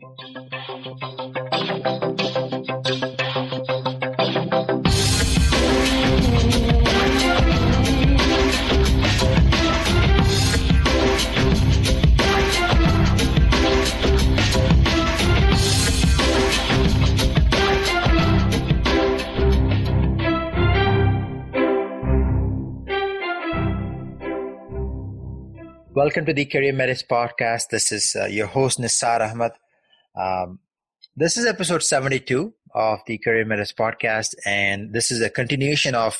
Welcome to the CareerMetis Podcast. This is uh, your host, Nisar Ahmed. Um, this is episode 72 of the CareerMetis Podcast, and this is a continuation of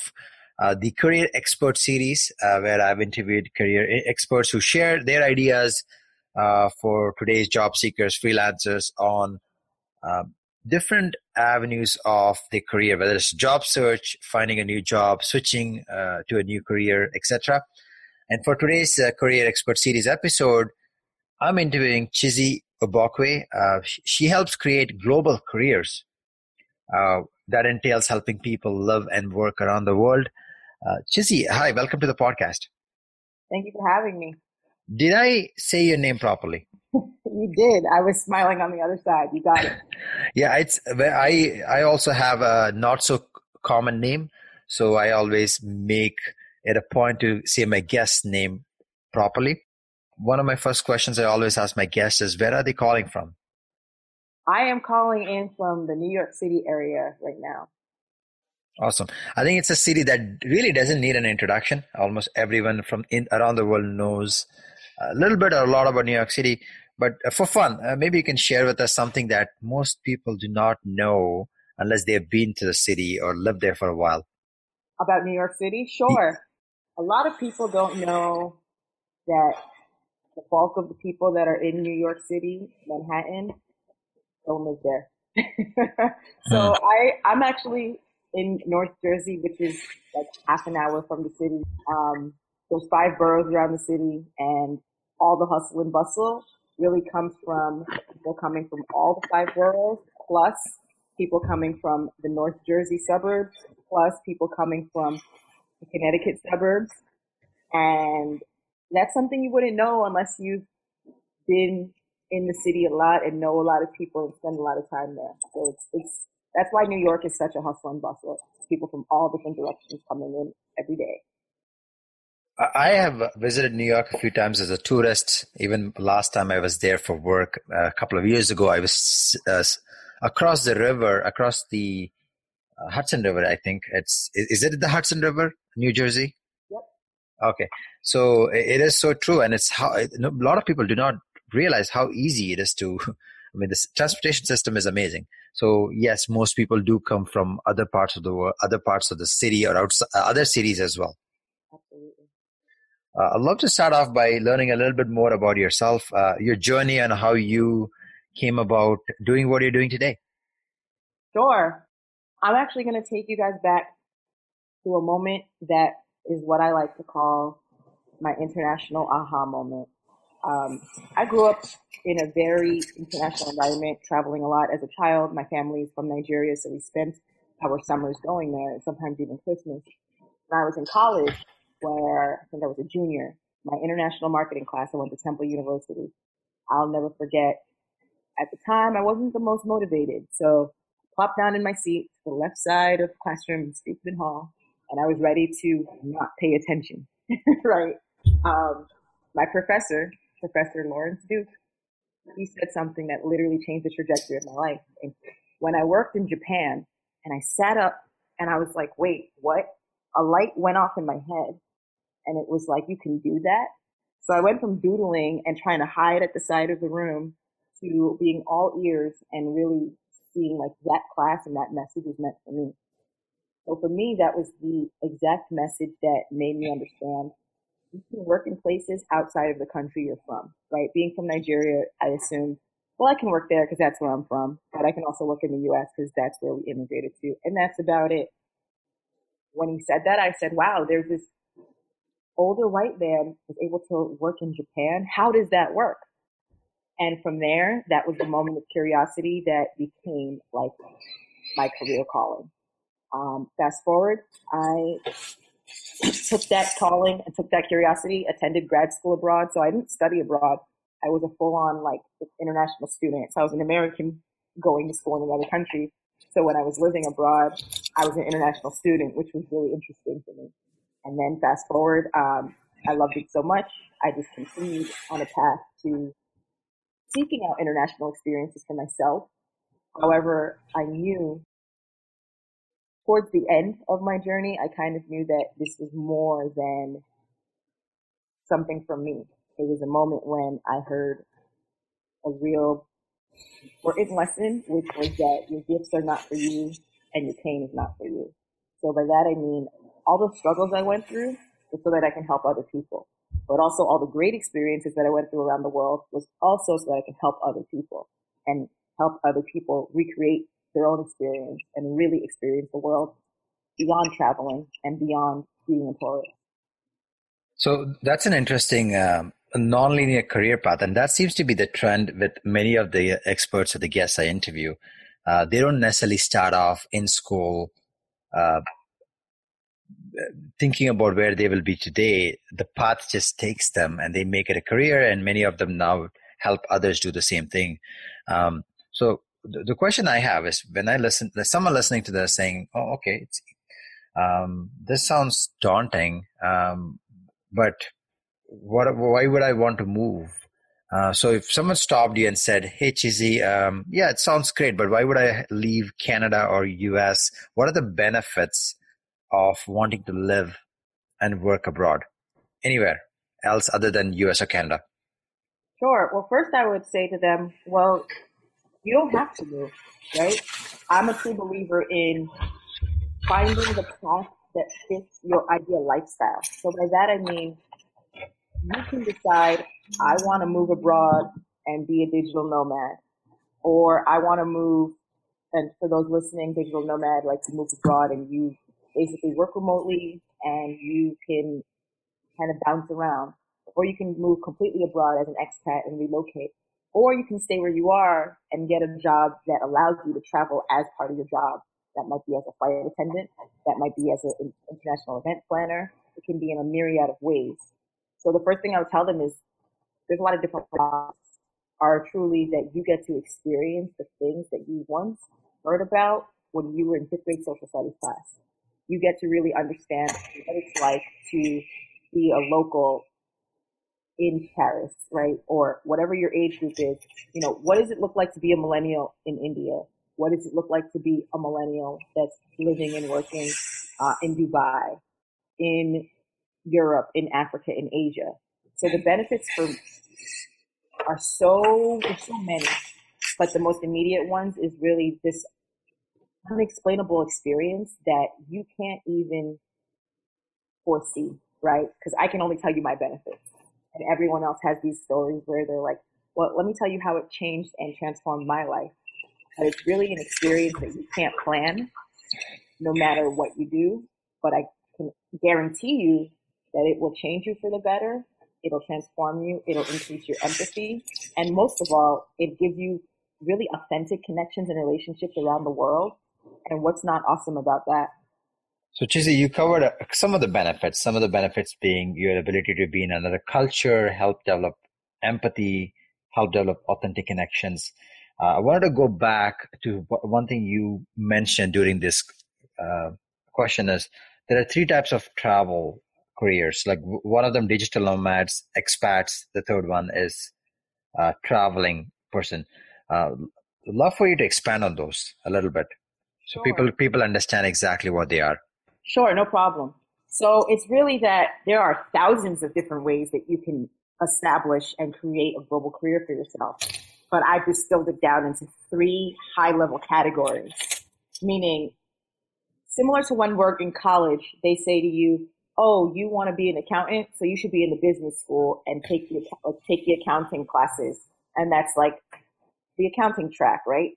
uh, the Career Expert series, uh, where I've interviewed career experts who share their ideas uh, for today's job seekers, freelancers on um, different avenues of the career, whether it's job search, finding a new job, switching uh, to a new career, etc. And for today's uh, Career Expert Series episode, I'm interviewing Chizzy Igbokwe. Uh, she helps create global careers. Uh, that entails helping people live and work around the world. Uh, Chizzy, hi, welcome to the podcast. Thank you for having me. Did I say your name properly? you did. I was smiling on the other side. You got it. yeah, it's I I also have a not so common name, so I always make it a point to say my guest's name properly. One of my first questions I always ask my guests is, where are they calling from? I am calling in from the New York City area right now. Awesome. I think it's a city that really doesn't need an introduction. Almost everyone from in, around the world knows a little bit or a lot about New York City. But uh, for fun, uh, maybe you can share with us something that most people do not know unless they have been to the city or lived there for a while. About New York City? Sure a lot of people don't know that the bulk of the people that are in New York City, Manhattan, don't live there. so I, I'm actually in North Jersey, which is like half an hour from the city. Um, there's five boroughs around the city, and all the hustle and bustle really comes from people coming from all the five boroughs, plus people coming from the North Jersey suburbs, plus people coming from the Connecticut suburbs. And that's something you wouldn't know unless you've been in the city a lot and know a lot of people and spend a lot of time there. So it's, it's, that's why New York is such a hustle and bustle. People from all different directions coming in every day. I have visited New York a few times as a tourist. Even last time I was there for work uh, a couple of years ago, I was uh, across the river, across the uh, Hudson River. I think it's is it the Hudson River, New Jersey? Okay, so it is so true, and it's how a lot of people do not realize how easy it is to. I mean, the transportation system is amazing. So yes, most people do come from other parts of the world, other parts of the city, or outside, uh, other cities as well. Absolutely. Uh, I'd love to start off by learning a little bit more about yourself, uh, your journey, and how you came about doing what you're doing today. Sure. I'm actually going to take you guys back to a moment that is what I like to call my international aha moment. Um, I grew up in a very international environment, traveling a lot as a child. My family is from Nigeria, so we spent our summers going there, and sometimes even Christmas. When I was in college, where I think I was a junior, my international marketing class, I went to Temple University. I'll never forget. At the time, I wasn't the most motivated, so I plopped down in my seat to the left side of the classroom in Stephen Hall, and I was ready to not pay attention, right? Um, my professor, Professor Lawrence Duke, he said something that literally changed the trajectory of my life. And when I worked in Japan and I sat up and I was like, wait, what? A light went off in my head and it was like, you can do that. So I went from doodling and trying to hide at the side of the room to being all ears and really seeing like that class and that message was meant for me. So for me, that was the exact message that made me understand you can work in places outside of the country you're from, right? Being from Nigeria, I assume, well, I can work there because that's where I'm from, but I can also work in the U.S. because that's where we immigrated to. And that's about it. When he said that, I said, wow, there's this older white man was able to work in Japan. How does that work? And from there, that was the moment of curiosity that became like my career calling. Um, fast forward, I took that calling and took that curiosity, attended grad school abroad. So I didn't study abroad. I was a full on like international student. So I was an American going to school in another country. So when I was living abroad, I was an international student, which was really interesting for me. And then fast forward, um, I loved it so much. I just continued on a path to seeking out international experiences for myself. However, I knew towards the end of my journey, I kind of knew that this was more than something for me. It was a moment when I heard a real important lesson, which was that your gifts are not for you and your pain is not for you. So by that I mean all the struggles I went through was so that I can help other people. But also all the great experiences that I went through around the world was also so that I can help other people and help other people recreate their own experience and really experience the world beyond traveling and beyond being a tourist. So that's an interesting um, nonlinear career path, and that seems to be the trend with many of the experts or the guests I interview. Uh, they don't necessarily start off in school uh, thinking about where they will be today. The path just takes them, and they make it a career. And many of them now help others do the same thing. Um, so the, question I have is when I listen, someone listening to this saying, "Oh, okay, um, this sounds daunting, um, but what, why would I want to move? Uh, so if someone stopped you and said, "Hey, Chizzy, um, yeah, it sounds great, but why would I leave Canada or US? What are the benefits of wanting to live and work abroad, anywhere else other than US or Canada?" Sure. Well, first I would say to them, "Well, you don't have to move, right? I'm a true believer in finding the path that fits your ideal lifestyle. So by that I mean." you can decide, I want to move abroad and be a digital nomad, or I want to move, and for those listening, digital nomad, like to move abroad and you basically work remotely and you can kind of bounce around, or you can move completely abroad as an expat and relocate, or you can stay where you are and get a job that allows you to travel as part of your job. That might be as a flight attendant, that might be as an international event planner. It can be in a myriad of ways. So the first thing I would tell them is there's a lot of different paths are truly that you get to experience the things that you once heard about when you were in fifth grade social studies class. You get to really understand what it's like to be a local in Paris, right? Or whatever your age group is. You know, what does it look like to be a millennial in India? What does it look like to be a millennial that's living and working uh, in Dubai, in Europe, in Africa, in Asia. So the benefits for are so there's so many, but the most immediate ones is really this unexplainable experience that you can't even foresee, right? Because I can only tell you my benefits, and everyone else has these stories where they're like, "Well, let me tell you how it changed and transformed my life." But it's really an experience that you can't plan, no matter what you do. But I can guarantee you that it will change you for the better. It'll transform you. It'll increase your empathy. And most of all, it gives you really authentic connections and relationships around the world. And what's not awesome about that? So, Chizzy, you covered uh, some of the benefits, some of the benefits being your ability to be in another culture, help develop empathy, help develop authentic connections. Uh, I wanted to go back to one thing you mentioned during this uh, question is there are three types of travel careers. Like one of them, digital nomads, expats. The third one is uh, traveling person. Uh, love for you to expand on those a little bit, so sure. people people understand exactly what they are. Sure, no problem. So it's really that there are thousands of different ways that you can establish and create a global career for yourself. But I've distilled it down into three high level categories, meaning similar to when we're in college, they say to you, oh, you want to be an accountant, so you should be in the business school and take the uh, take the accounting classes, and that's like the accounting track, right?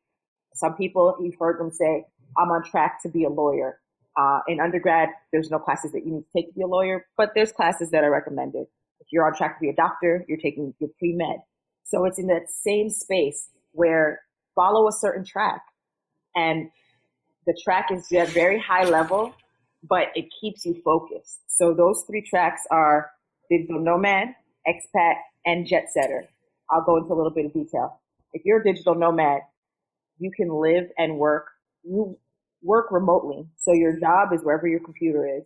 Some people you've heard them say, I'm on track to be a lawyer. Uh, in undergrad, there's no classes that you need to take to be a lawyer, but there's classes that are recommended. If you're on track to be a doctor, you're taking your pre-med. So it's in that same space where follow a certain track and the track is at very high level, but it keeps you focused. So those three tracks are digital nomad, expat, and jet setter. I'll go into a little bit of detail. If you're a digital nomad, you can live and work. You work remotely. So your job is wherever your computer is.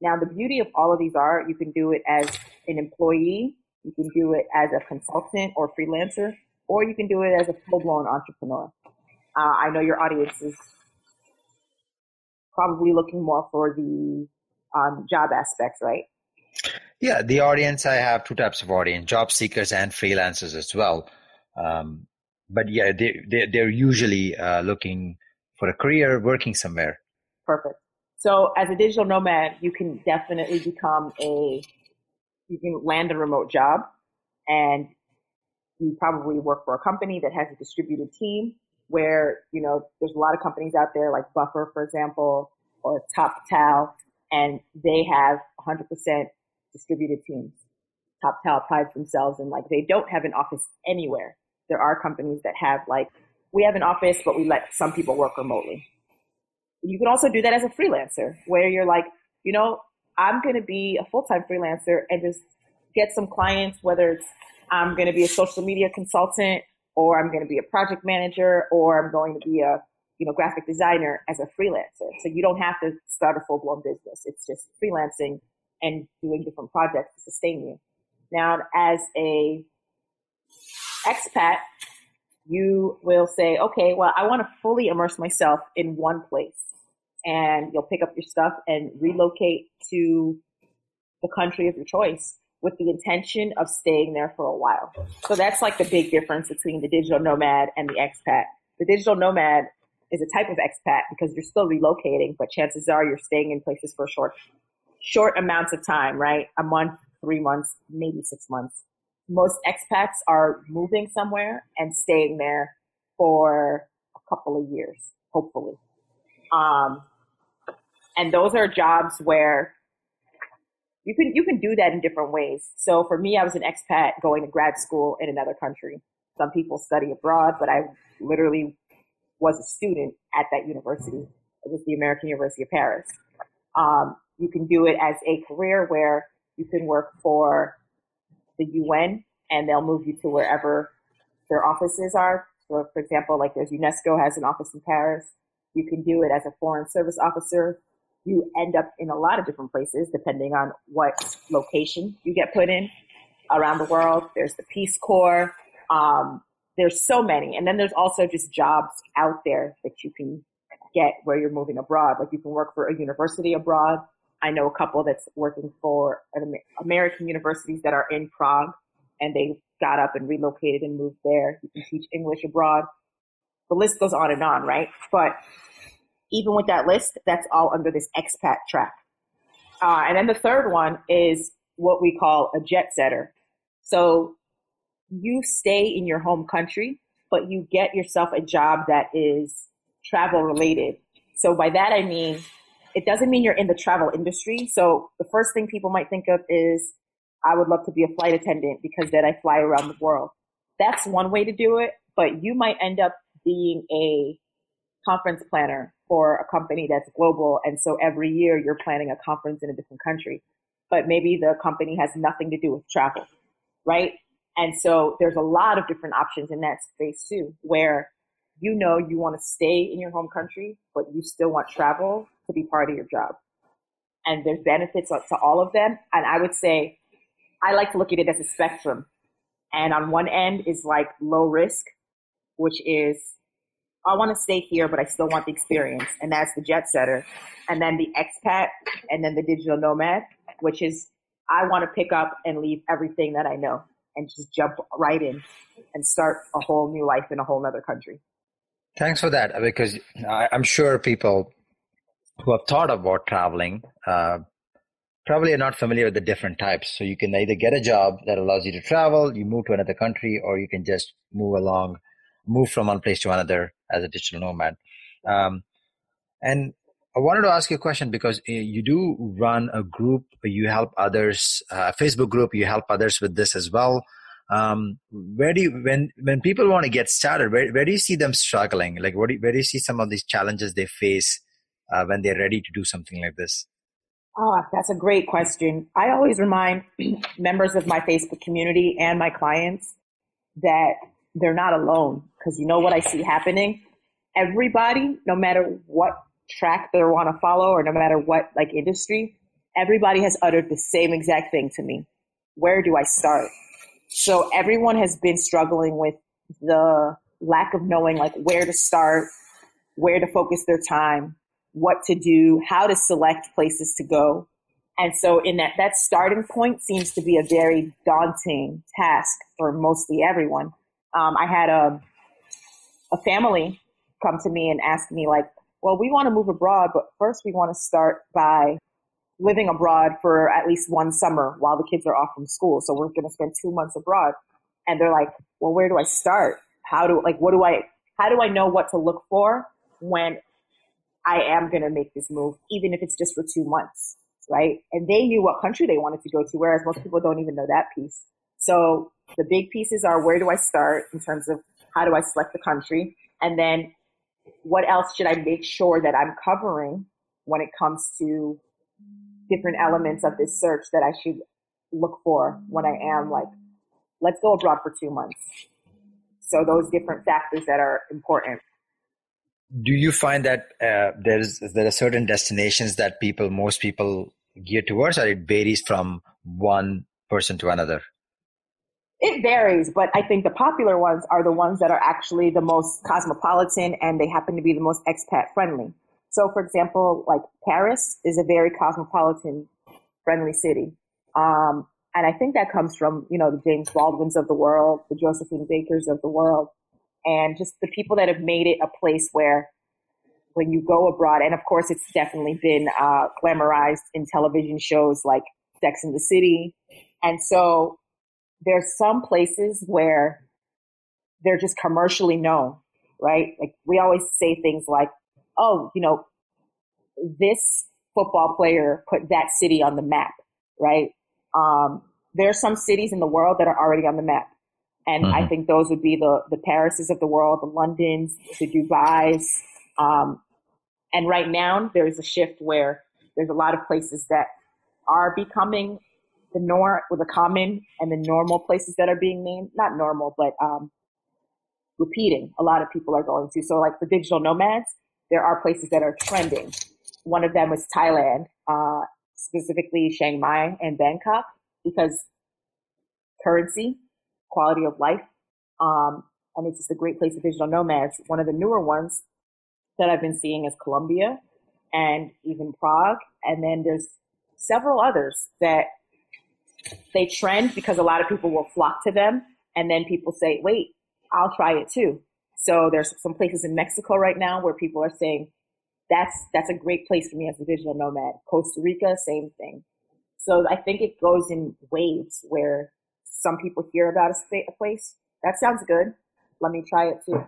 Now the beauty of all of these are you can do it as an employee, you can do it as a consultant or freelancer, or you can do it as a full blown entrepreneur. Uh, I know your audience is probably looking more for the um, job aspects, right? Yeah, the audience, I have two types of audience, job seekers and freelancers as well. Um, but yeah, they, they, they're usually uh, looking for a career working somewhere. Perfect. So as a digital nomad, you can definitely become a, you can land a remote job and you probably work for a company that has a distributed team where, you know, there's a lot of companies out there like Buffer, for example, or TopTal, and they have 100% distributed teams. TopTal prides themselves in like they don't have an office anywhere. There are companies that have like, we have an office, but we let some people work remotely. You can also do that as a freelancer where you're like, you know, I'm going to be a full-time freelancer and just get some clients, whether it's I'm going to be a social media consultant or I'm going to be a project manager or I'm going to be a, you know, graphic designer as a freelancer. So you don't have to start a full-blown business. It's just freelancing and doing different projects to sustain you. Now, as a expat, you will say, okay, well, I want to fully immerse myself in one place. And you'll pick up your stuff and relocate to the country of your choice with the intention of staying there for a while. So that's like the big difference between the digital nomad and the expat. The digital nomad is a type of expat because you're still relocating, but chances are you're staying in places for short, short amounts of time, right? A month, three months, maybe six months most expats are moving somewhere and staying there for a couple of years, hopefully. Um, and those are jobs where you can you can do that in different ways. So for me, I was an expat going to grad school in another country. Some people study abroad, but I literally was a student at that university. It was the American University of Paris. Um, you can do it as a career where you can work for the UN and they'll move you to wherever their offices are. So, for example, like there's UNESCO has an office in Paris. You can do it as a foreign service officer. You end up in a lot of different places depending on what location you get put in around the world. There's the Peace Corps. Um, there's so many. And then there's also just jobs out there that you can get where you're moving abroad. Like you can work for a university abroad. I know a couple that's working for American universities that are in Prague and they got up and relocated and moved there. You can teach English abroad. The list goes on and on, right? But even with that list, that's all under this expat track. Uh, and then the third one is what we call a jet setter. So you stay in your home country, but you get yourself a job that is travel related. So by that I mean, it doesn't mean you're in the travel industry. So the first thing people might think of is I would love to be a flight attendant because then I fly around the world. That's one way to do it, but you might end up being a conference planner for a company that's global. And so every year you're planning a conference in a different country, but maybe the company has nothing to do with travel, right? And so there's a lot of different options in that space too, where you know you want to stay in your home country, but you still want travel to be part of your job. And there's benefits to all of them. And I would say I like to look at it as a spectrum. And on one end is like low risk, which is I want to stay here, but I still want the experience. And that's the jet setter. And then the expat and then the digital nomad, which is I want to pick up and leave everything that I know and just jump right in and start a whole new life in a whole other country. Thanks for that, because I'm sure people who have thought about traveling uh, probably are not familiar with the different types. So you can either get a job that allows you to travel, you move to another country, or you can just move along, move from one place to another as a digital nomad. Um, and I wanted to ask you a question because uh, you do run a group, you help others, uh, a Facebook group, you help others with this as well. Um, where do you, when, when people want to get started, where, where do you see them struggling? Like, what do you, where do you see some of these challenges they face uh, when they're ready to do something like this? Oh, that's a great question. I always remind members of my Facebook community and my clients that they're not alone. Because you know what I see happening? Everybody, no matter what track they want to follow or no matter what like industry, everybody has uttered the same exact thing to me. Where do I start? So everyone has been struggling with the lack of knowing like where to start, where to focus their time, what to do, how to select places to go. And so in that, that starting point seems to be a very daunting task for mostly everyone. Um, I had a, a family come to me and ask me like, well, we want to move abroad, but first we want to start by living abroad for at least one summer while the kids are off from school. So we're going to spend two months abroad. And they're like, well, where do I start? How do, like, what do I, how do I know what to look for when I am going to make this move, even if it's just for two months? Right. And they knew what country they wanted to go to, whereas most people don't even know that piece. So the big pieces are where do I start in terms of how do I select the country? And then what else should I make sure that I'm covering when it comes to different elements of this search that I should look for when I am like, let's go abroad for two months. So those different factors that are important. Do you find that uh, there's there are certain destinations that people most people gear towards, or it varies from one person to another? It varies, but I think the popular ones are the ones that are actually the most cosmopolitan and they happen to be the most expat friendly. So, for example, like Paris is a very cosmopolitan friendly city. Um, and I think that comes from, you know, the James Baldwins of the world, the Josephine Bakers of the world, and just the people that have made it a place where when you go abroad, and of course it's definitely been uh, glamorized in television shows like Sex and the City. And so there's some places where they're just commercially known, right? Like we always say things like, oh, you know, this football player put that city on the map, right? Um, there are some cities in the world that are already on the map. And mm-hmm. I think those would be the, the Parises of the world, the Londons, the Dubais. Um, and right now there's a shift where there's a lot of places that are becoming the norm, with the common and the normal places that are being named, not normal, but, um, repeating. A lot of people are going to. So like the digital nomads, there are places that are trending. One of them was Thailand, uh, specifically Chiang Mai and Bangkok, because currency, quality of life, um, and it's just a great place for digital nomads. One of the newer ones that I've been seeing is Colombia and even Prague. And then there's several others that they trend because a lot of people will flock to them. And then people say, wait, I'll try it too. So there's some places in Mexico right now where people are saying that's that's a great place for me as a digital nomad. Costa Rica, same thing. So I think it goes in waves where some people hear about a, a place that sounds good. Let me try it too.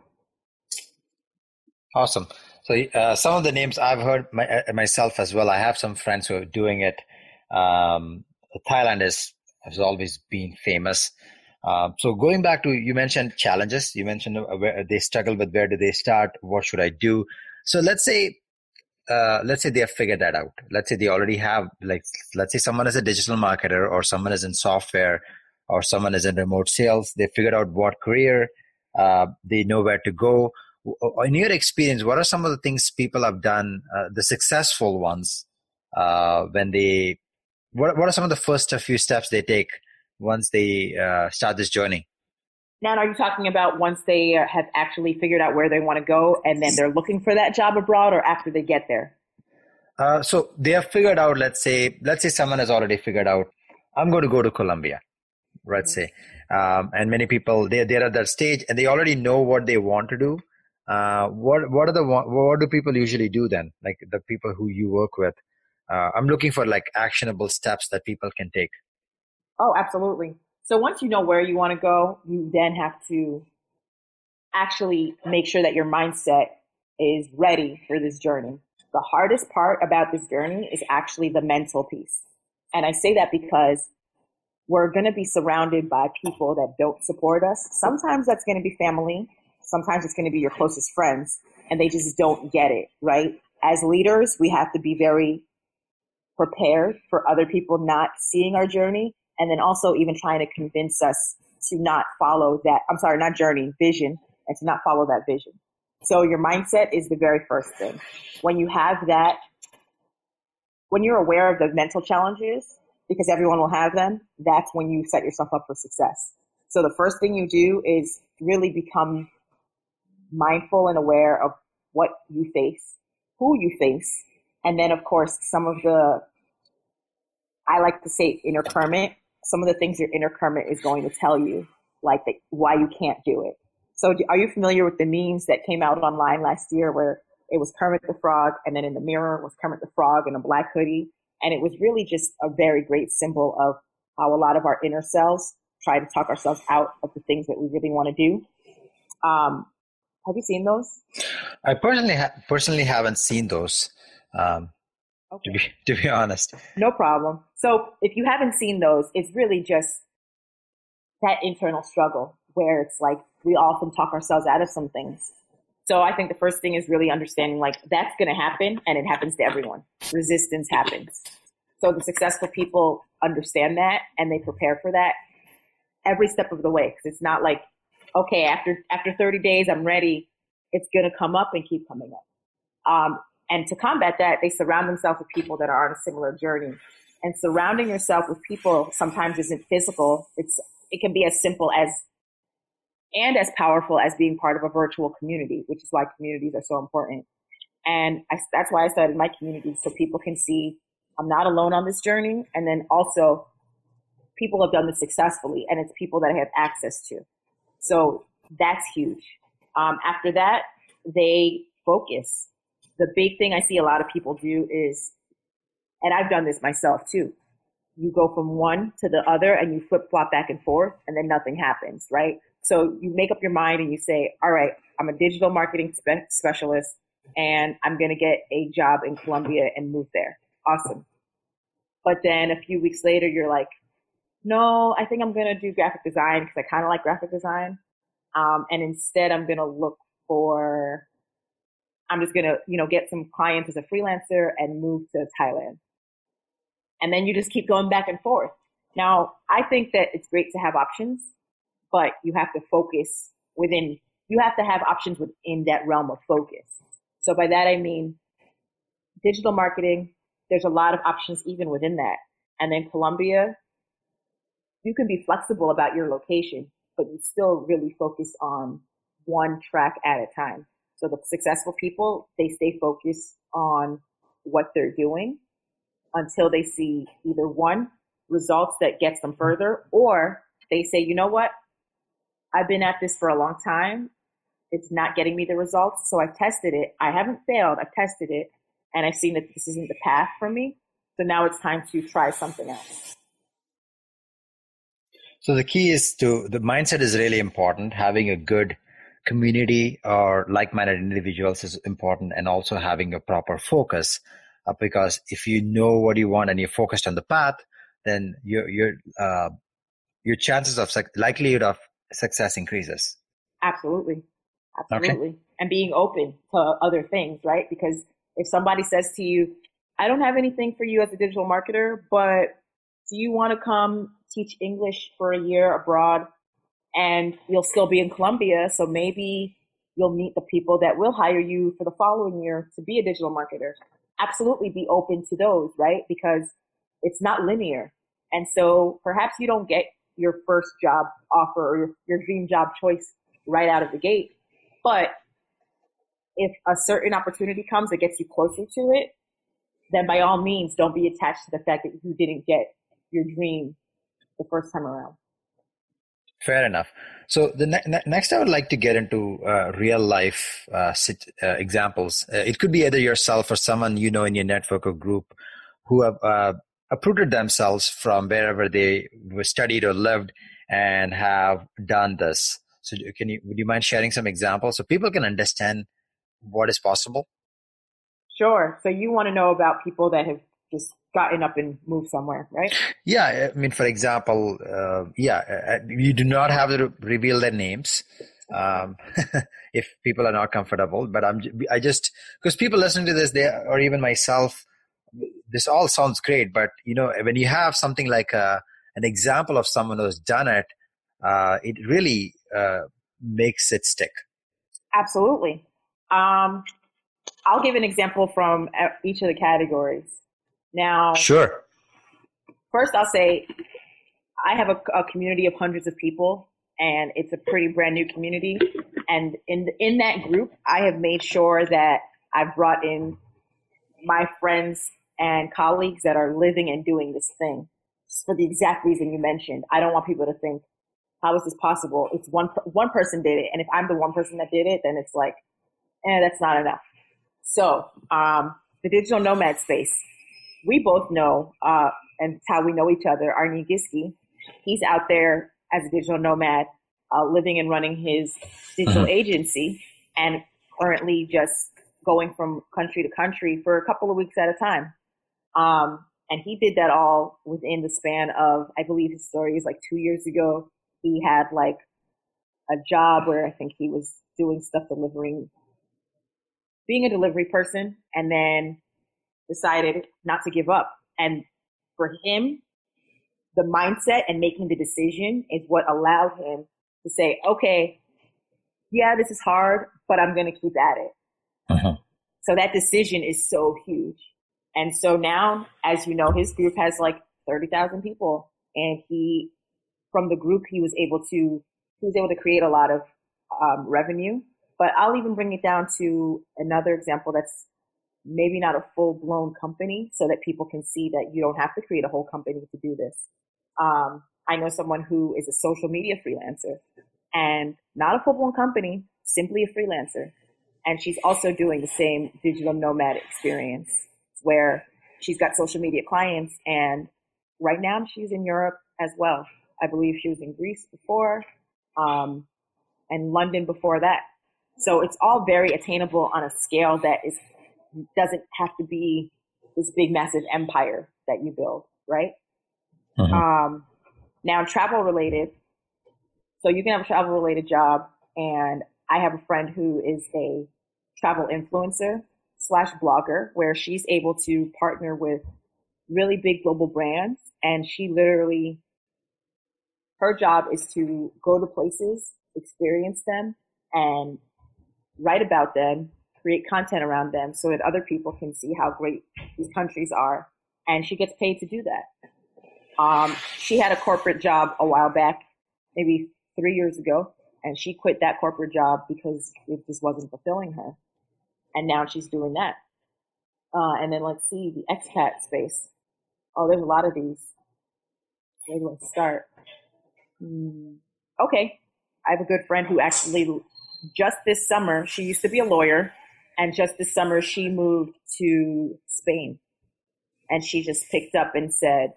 Awesome. So uh, some of the names I've heard my, uh, myself as well. I have some friends who are doing it. Um, Thailand is has always been famous. Um, so going back to you mentioned challenges. You mentioned uh, where they struggle with where do they start? What should I do? So let's say uh, let's say they have figured that out. Let's say they already have like let's say someone is a digital marketer or someone is in software or someone is in remote sales. They figured out what career uh, they know where to go. In your experience, what are some of the things people have done, uh, the successful ones, uh, when they what what are some of the first few steps they take once they uh, start this journey? Now, are you talking about once they have actually figured out where they want to go and then they're looking for that job abroad or after they get there? Uh, so they have figured out, let's say, let's say someone has already figured out, I'm going to go to Colombia, let's mm-hmm. say. Um, and many people, they, they're at that stage and they already know what they want to do. Uh, what, what are the, what do people usually do then? Like the people who you work with? Uh, I'm looking for like actionable steps that people can take. Oh, absolutely. So once you know where you want to go, you then have to actually make sure that your mindset is ready for this journey. The hardest part about this journey is actually the mental piece. And I say that because we're going to be surrounded by people that don't support us. Sometimes that's going to be family. Sometimes it's going to be your closest friends and they just don't get it, right? As leaders, we have to be very prepared for other people not seeing our journey and then also even trying to convince us to not follow that. I'm sorry, not journey, vision, and to not follow that vision. So your mindset is the very first thing. When you have that, when you're aware of the mental challenges, because everyone will have them, that's when you set yourself up for success. So the first thing you do is really become mindful and aware of what you face, who you face, and then of course some of the, I like to say inner Kermit, some of the things your inner Kermit is going to tell you, like the, why you can't do it. So are you familiar with the memes that came out online last year where it was Kermit the Frog and then in the mirror was Kermit the Frog in a black hoodie? And it was really just a very great symbol of how a lot of our inner selves try to talk ourselves out of the things that we really want to do. Um, have you seen those? I personally ha- personally haven't seen those. Um, okay. To be to be honest, no problem. So if you haven't seen those, it's really just that internal struggle where it's like we often talk ourselves out of some things. So I think the first thing is really understanding like that's going to happen and it happens to everyone. Resistance happens. So the successful people understand that and they prepare for that every step of the way because it's not like okay after after 30 days I'm ready. It's going to come up and keep coming up. Um, and to combat that, they surround themselves with people that are on a similar journey. And surrounding yourself with people sometimes isn't physical. It's it can be as simple as and as powerful as being part of a virtual community, which is why communities are so important. And I, that's why I started my community so people can see I'm not alone on this journey. And then also people have done this successfully and it's people that I have access to. So that's huge. Um, after that, they focus. The big thing I see a lot of people do is, and I've done this myself too. You go from one to the other and you flip flop back and forth and then nothing happens, right? So you make up your mind and you say, all right, I'm a digital marketing spe- specialist and I'm going to get a job in Colombia and move there. Awesome. But then a few weeks later, you're like, no, I think I'm going to do graphic design because I kind of like graphic design. Um, and instead I'm going to look for, I'm just going to, you know, get some clients as a freelancer and move to Thailand. And then you just keep going back and forth. Now, I think that it's great to have options but you have to focus within, you have to have options within that realm of focus. So by that I mean digital marketing, there's a lot of options even within that. And then Colombia, you can be flexible about your location, but you still really focus on one track at a time. So the successful people, they stay focused on what they're doing until they see either one, results that gets them further, or they say, you know what? I've been at this for a long time. It's not getting me the results. So I've tested it. I haven't failed. I've tested it and I've seen that this isn't the path for me. So now it's time to try something else. So the key is to the mindset is really important. Having a good community or like-minded individuals is important and also having a proper focus uh, because if you know what you want and you're focused on the path, then your, your, uh, your chances of likelihood of success increases. Absolutely. Absolutely. Okay. And being open to other things, right? Because if somebody says to you, I don't have anything for you as a digital marketer, but do you want to come teach English for a year abroad and you'll still be in Colombia? So maybe you'll meet the people that will hire you for the following year to be a digital marketer. Absolutely be open to those, right? Because it's not linear. And so perhaps you don't get your first job offer or your, your dream job choice right out of the gate. But if a certain opportunity comes that gets you closer to it, then by all means, don't be attached to the fact that you didn't get your dream the first time around. Fair enough. So the ne- ne- next, I would like to get into uh, real life uh, sit- uh, examples. Uh, it could be either yourself or someone you know in your network or group who have uh, uprooted themselves from wherever they were studied or lived and have done this. So can you would you mind sharing some examples so people can understand what is possible? Sure. So you want to know about people that have just gotten up and moved somewhere, right? Yeah, I mean, for example, uh, yeah, uh, uh, you do not have to reveal their names um, if people are not comfortable. But I'm, I just because people listening to this, they or even myself, this all sounds great, but you know, when you have something like a, an example of someone who's done it, uh, it really uh, makes it stick. Absolutely. Um, I'll give an example from each of the categories. Now, sure. First, I'll say I have a, a community of hundreds of people, and it's a pretty brand new community. And in in that group, I have made sure that I've brought in my friends and colleagues that are living and doing this thing for the exact reason you mentioned. I don't want people to think, how is this possible? It's one, one person did it. And if I'm the one person that did it, then it's like, eh, that's not enough. So, um, the digital nomad space, we both know, uh, and it's how we know each other, Arnie Giski. He's out there as a digital nomad, uh, living and running his digital mm-hmm. agency and currently just going from country to country for a couple of weeks at a time. Um, and he did that all within the span of, I believe his story is like two years ago. He had like a job where I think he was doing stuff delivering, being a delivery person, and then decided not to give up. And for him, the mindset and making the decision is what allowed him to say, okay, yeah, this is hard, but I'm going to keep at it. Uh-huh. So that decision is so huge. And so now, as you know, his group has like 30,000 people and he, from the group, he was able to, he was able to create a lot of um, revenue. But I'll even bring it down to another example that's maybe not a full blown company so that people can see that you don't have to create a whole company to do this. Um, I know someone who is a social media freelancer and not a full blown company, simply a freelancer. And she's also doing the same digital nomad experience where she's got social media clients and right now she's in Europe as well. I believe she was in Greece before, um, and London before that. So it's all very attainable on a scale that is doesn't have to be this big massive empire that you build, right? Mm-hmm. Um, now travel related. So you can have a travel related job and I have a friend who is a travel influencer slash blogger where she's able to partner with really big global brands. And she literally, her job is to go to places, experience them and write about them, create content around them so that other people can see how great these countries are. And she gets paid to do that. Um, she had a corporate job a while back, maybe three years ago, and she quit that corporate job because it just wasn't fulfilling her and now she's doing that. Uh, and then let's see the expat space. Oh, there's a lot of these. Where do I start? Mm, okay, I have a good friend who actually just this summer she used to be a lawyer, and just this summer she moved to Spain, and she just picked up and said,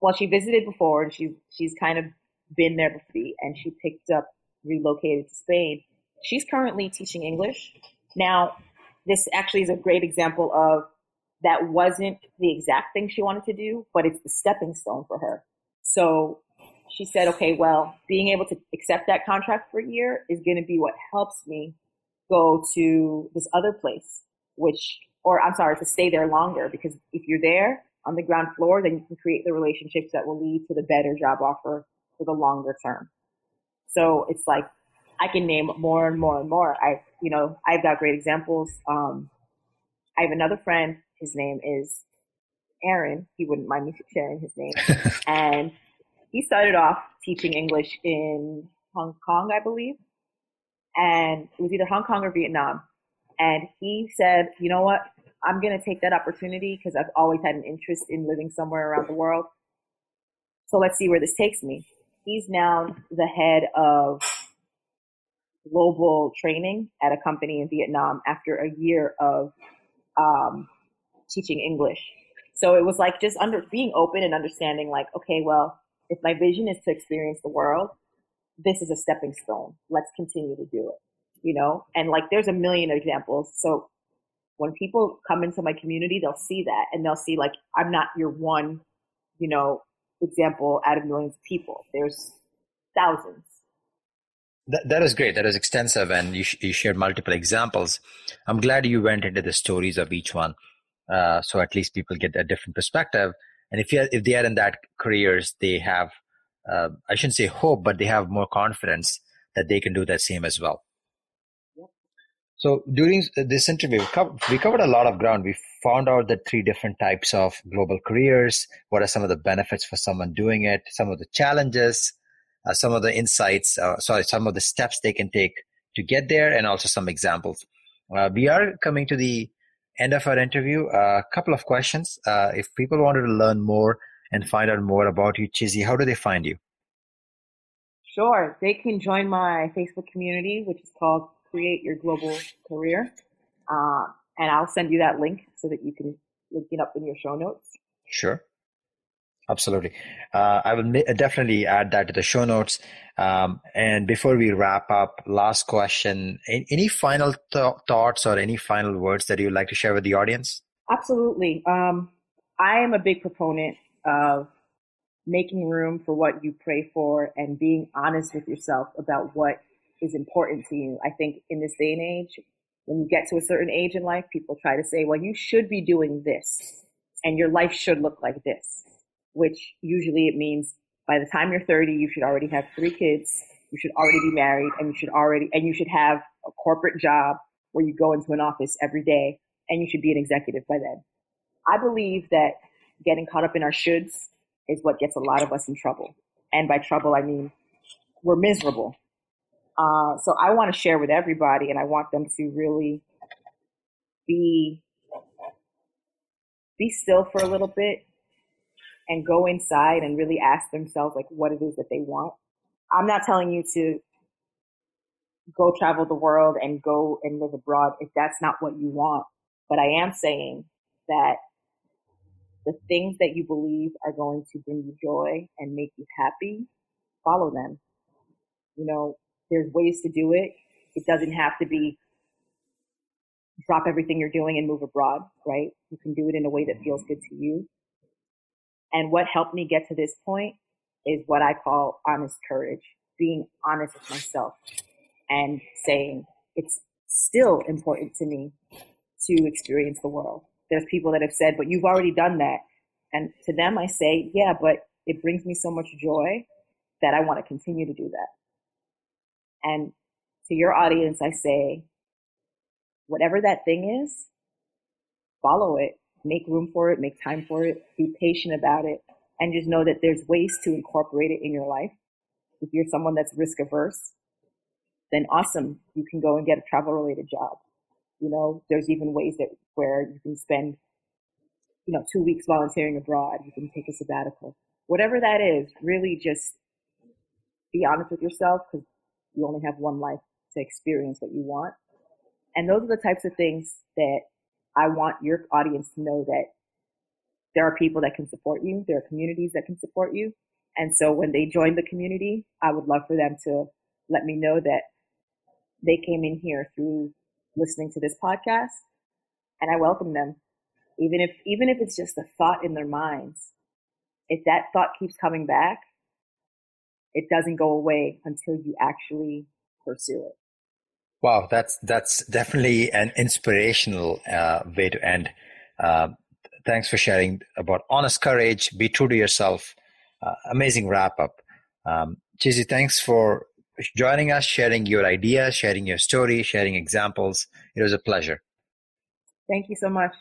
well, she visited before, and she she's kind of been there before, and she picked up relocated to Spain. She's currently teaching English. Now, this actually is a great example of that wasn't the exact thing she wanted to do, but it's the stepping stone for her. So she said, okay, well, being able to accept that contract for a year is going to be what helps me go to this other place, which, or I'm sorry, to stay there longer because if you're there on the ground floor, then you can create the relationships that will lead to the better job offer for the longer term. So it's like I can name more and more and more. I, you know, I've got great examples. Um, I have another friend. His name is Aaron. He wouldn't mind me sharing his name. and he started off teaching English in Hong Kong, I believe. And it was either Hong Kong or Vietnam. And he said, you know what? I'm going to take that opportunity because I've always had an interest in living somewhere around the world. So let's see where this takes me. He's now the head of global training at a company in Vietnam after a year of um, teaching English. So it was like just under being open and understanding, like, okay, well, if my vision is to experience the world, this is a stepping stone. Let's continue to do it, you know? And like, there's a million examples. So when people come into my community, they'll see that and they'll see like, I'm not your one, you know, example out of millions of people. There's thousands that, that is great. That is extensive, and you, sh- you shared multiple examples. I'm glad you went into the stories of each one, uh, so at least people get a different perspective. And if you if they are in that careers, they have uh, I shouldn't say hope, but they have more confidence that they can do that same as well. So during this interview, we covered a lot of ground. We found out the three different types of global careers. What are some of the benefits for someone doing it? Some of the challenges, uh, some of the insights, uh, sorry, some of the steps they can take to get there, and also some examples. Uh, we are coming to the end of our interview. A couple of questions. Uh, if people wanted to learn more and find out more about you, Chizzy, how do they find you? Sure. They can join my Facebook community, which is called Create Your Global Career. Uh, and I'll send you that link so that you can look it up in your show notes. Sure. Absolutely. Uh, I will definitely add that to the show notes. Um, and before we wrap up, last question any final th- thoughts or any final words that you'd like to share with the audience? Absolutely. Um, I am a big proponent of making room for what you pray for and being honest with yourself about what is important to you. I think in this day and age, when you get to a certain age in life, people try to say, well, you should be doing this and your life should look like this, which usually it means by the time you're 30, you should already have three kids. You should already be married and you should already, and you should have a corporate job where you go into an office every day and you should be an executive by then. I believe that getting caught up in our shoulds is what gets a lot of us in trouble. And by trouble, I mean we're miserable. Uh, so I want to share with everybody, and I want them to really be be still for a little bit and go inside and really ask themselves like what it is that they want. I'm not telling you to go travel the world and go and live abroad if that's not what you want. But I am saying that the things that you believe are going to bring you joy and make you happy, follow them. You know, there's ways to do it. It doesn't have to be drop everything you're doing and move abroad, right? You can do it in a way that feels good to you. And what helped me get to this point is what I call honest courage, being honest with myself and saying it's still important to me to experience the world there's people that have said, but you've already done that. And to them, I say, yeah, but it brings me so much joy that I want to continue to do that. And to your audience, I say, whatever that thing is, follow it, make room for it, make time for it, be patient about it, and just know that there's ways to incorporate it in your life. If you're someone that's risk averse, then awesome. You can go and get a travel related job. You know, there's even ways that where you can spend, you know, two weeks volunteering abroad. You can take a sabbatical. Whatever that is, really just be honest with yourself because you only have one life to experience what you want. And those are the types of things that I want your audience to know that there are people that can support you. There are communities that can support you. And so when they join the community, I would love for them to let me know that they came in here through listening to this podcast and I welcome them. Even if, even if it's just a thought in their minds, if that thought keeps coming back, it doesn't go away until you actually pursue it. Wow, that's that's definitely an inspirational uh, way to end. Uh, thanks for sharing about honest courage. Be true to yourself. Uh, amazing wrap up. Um, Chizzy, thanks for joining us, sharing your ideas, sharing your story, sharing examples. It was a pleasure. Thank you so much.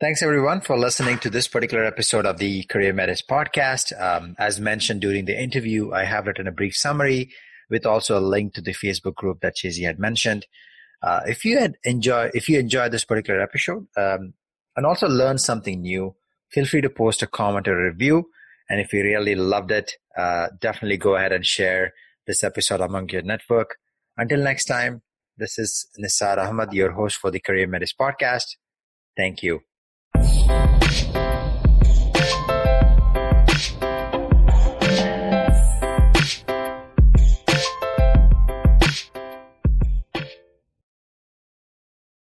Thanks everyone for listening to this particular episode of the CareerMetis podcast. Um, as mentioned during the interview, I have written a brief summary with also a link to the Facebook group that Chizzy had mentioned. Uh, if you had enjoy, if you enjoyed this particular episode um, and also learned something new, feel free to post a comment or a review. And if you really loved it, uh, definitely go ahead and share this episode among your network. Until next time, this is Nisar Ahmad, your host for the CareerMetis podcast. Thank you.